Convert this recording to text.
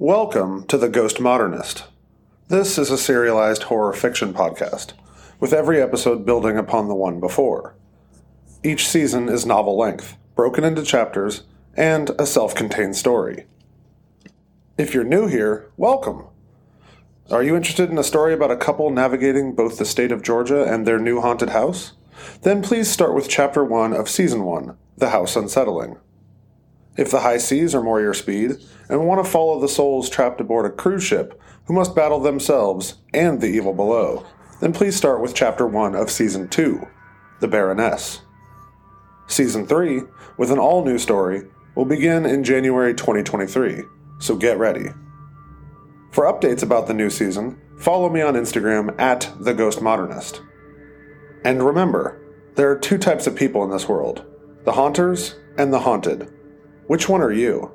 Welcome to The Ghost Modernist. This is a serialized horror fiction podcast, with every episode building upon the one before. Each season is novel length, broken into chapters, and a self contained story. If you're new here, welcome. Are you interested in a story about a couple navigating both the state of Georgia and their new haunted house? Then please start with Chapter 1 of Season 1 The House Unsettling. If the high seas are more your speed, and want to follow the souls trapped aboard a cruise ship who must battle themselves and the evil below, then please start with Chapter 1 of Season 2 The Baroness. Season 3, with an all new story, will begin in January 2023, so get ready. For updates about the new season, follow me on Instagram at The Ghost Modernist. And remember, there are two types of people in this world the haunters and the haunted. Which one are you?